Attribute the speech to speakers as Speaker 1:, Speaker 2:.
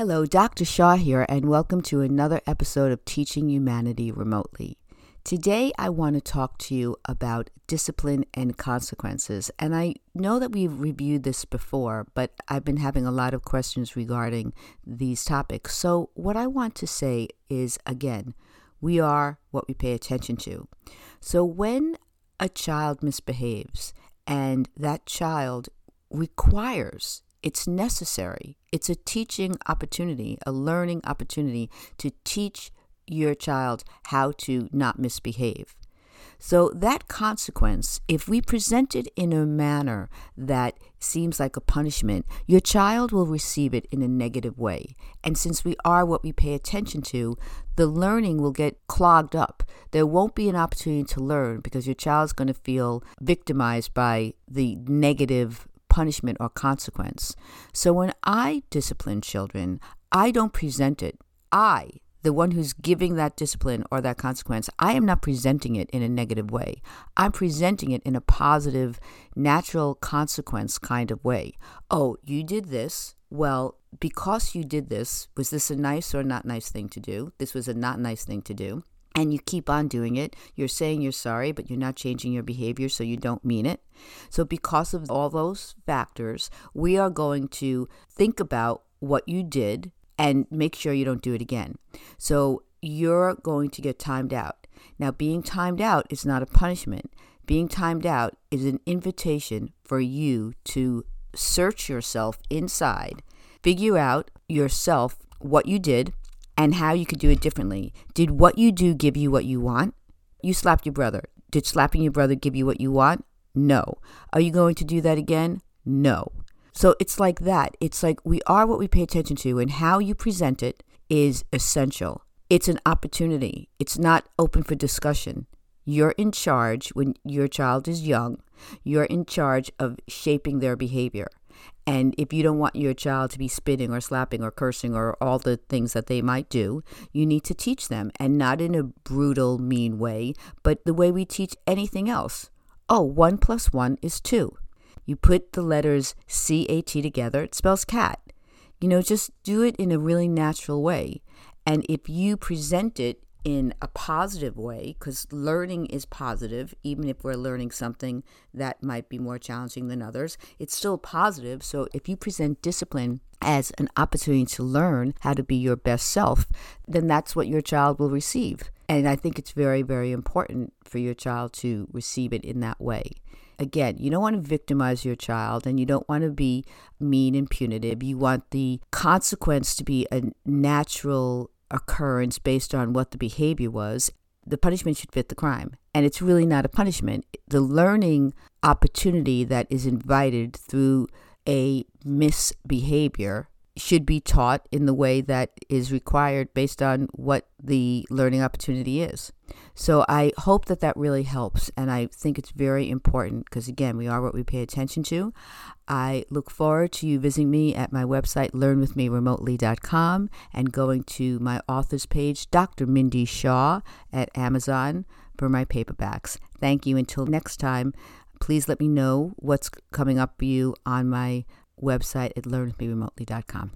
Speaker 1: Hello, Dr. Shaw here, and welcome to another episode of Teaching Humanity Remotely. Today, I want to talk to you about discipline and consequences. And I know that we've reviewed this before, but I've been having a lot of questions regarding these topics. So, what I want to say is again, we are what we pay attention to. So, when a child misbehaves and that child requires it's necessary. It's a teaching opportunity, a learning opportunity to teach your child how to not misbehave. So, that consequence, if we present it in a manner that seems like a punishment, your child will receive it in a negative way. And since we are what we pay attention to, the learning will get clogged up. There won't be an opportunity to learn because your child's going to feel victimized by the negative punishment or consequence. So when I discipline children, I don't present it. I, the one who's giving that discipline or that consequence, I am not presenting it in a negative way. I'm presenting it in a positive, natural consequence kind of way. Oh, you did this. Well, because you did this, was this a nice or not nice thing to do? This was a not nice thing to do and you keep on doing it. You're saying you're sorry, but you're not changing your behavior, so you don't mean it. So, because of all those factors, we are going to think about what you did and make sure you don't do it again. So, you're going to get timed out. Now, being timed out is not a punishment. Being timed out is an invitation for you to search yourself inside, figure out yourself what you did, and how you could do it differently. Did what you do give you what you want? You slapped your brother. Did slapping your brother give you what you want? No. Are you going to do that again? No. So it's like that. It's like we are what we pay attention to, and how you present it is essential. It's an opportunity, it's not open for discussion. You're in charge when your child is young, you're in charge of shaping their behavior. And if you don't want your child to be spitting or slapping or cursing or all the things that they might do, you need to teach them and not in a brutal, mean way, but the way we teach anything else. Oh, one plus one is two. You put the letters C A T together, it spells cat. You know, just do it in a really natural way. And if you present it in a positive way because learning is positive even if we're learning something that might be more challenging than others it's still positive. So if you present discipline as an opportunity to learn how to be your best self then that's what your child will receive. And i think it's very very important for your child to receive it in that way. Again, you don't want to victimize your child and you don't want to be mean and punitive. You want the consequence to be a natural occurrence based on what the behavior was, the punishment should fit the crime. And it's really not a punishment. The learning opportunity that is invited through a misbehavior should be taught in the way that is required based on what the learning opportunity is. So I hope that that really helps. And I think it's very important because, again, we are what we pay attention to. I look forward to you visiting me at my website, learnwithmeremotely.com, and going to my author's page, Dr. Mindy Shaw, at Amazon for my paperbacks. Thank you. Until next time, please let me know what's coming up for you on my website at learnwithmeremotely.com.